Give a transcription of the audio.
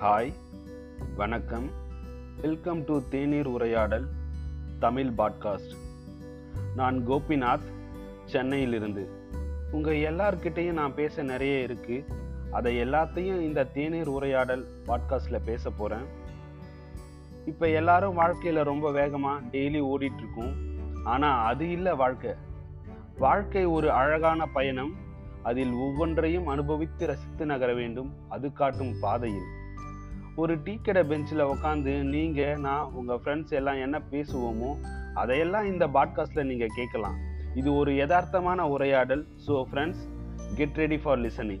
Hi வணக்கம். Welcome to தேநீர் உரையாடல் தமிழ் பாட்காஸ்ட். நான் கோபிநாத் சென்னையிலிருந்து. உங்கள் எல்லார்கிட்டேயும் நான் பேச நிறைய இருக்கு. அதை எல்லாத்தையும் இந்த தேநீர் உரையாடல் பாட்காஸ்டில் பேச போகிறேன் இப்போ எல்லாரும் வாழ்க்கையில் ரொம்ப வேகமாக டெய்லி ஓடிட்டுருக்கோம். ஆனால் அது இல்லை வாழ்க்கை. வாழ்க்கை ஒரு அழகான பயணம். அதில் ஒவ்வொன்றையும் அனுபவித்து ரசித்து நகர வேண்டும். அது காட்டும் பாதையில். ஒரு டீ கடை பெஞ்சில் உட்காந்து நீங்கள் நான் உங்கள் ஃப்ரெண்ட்ஸ் எல்லாம் என்ன பேசுவோமோ அதையெல்லாம் இந்த பாட்காஸ்ட்டில் நீங்கள் கேட்கலாம். இது ஒரு யதார்த்தமான உரையாடல். So friends get ready for listening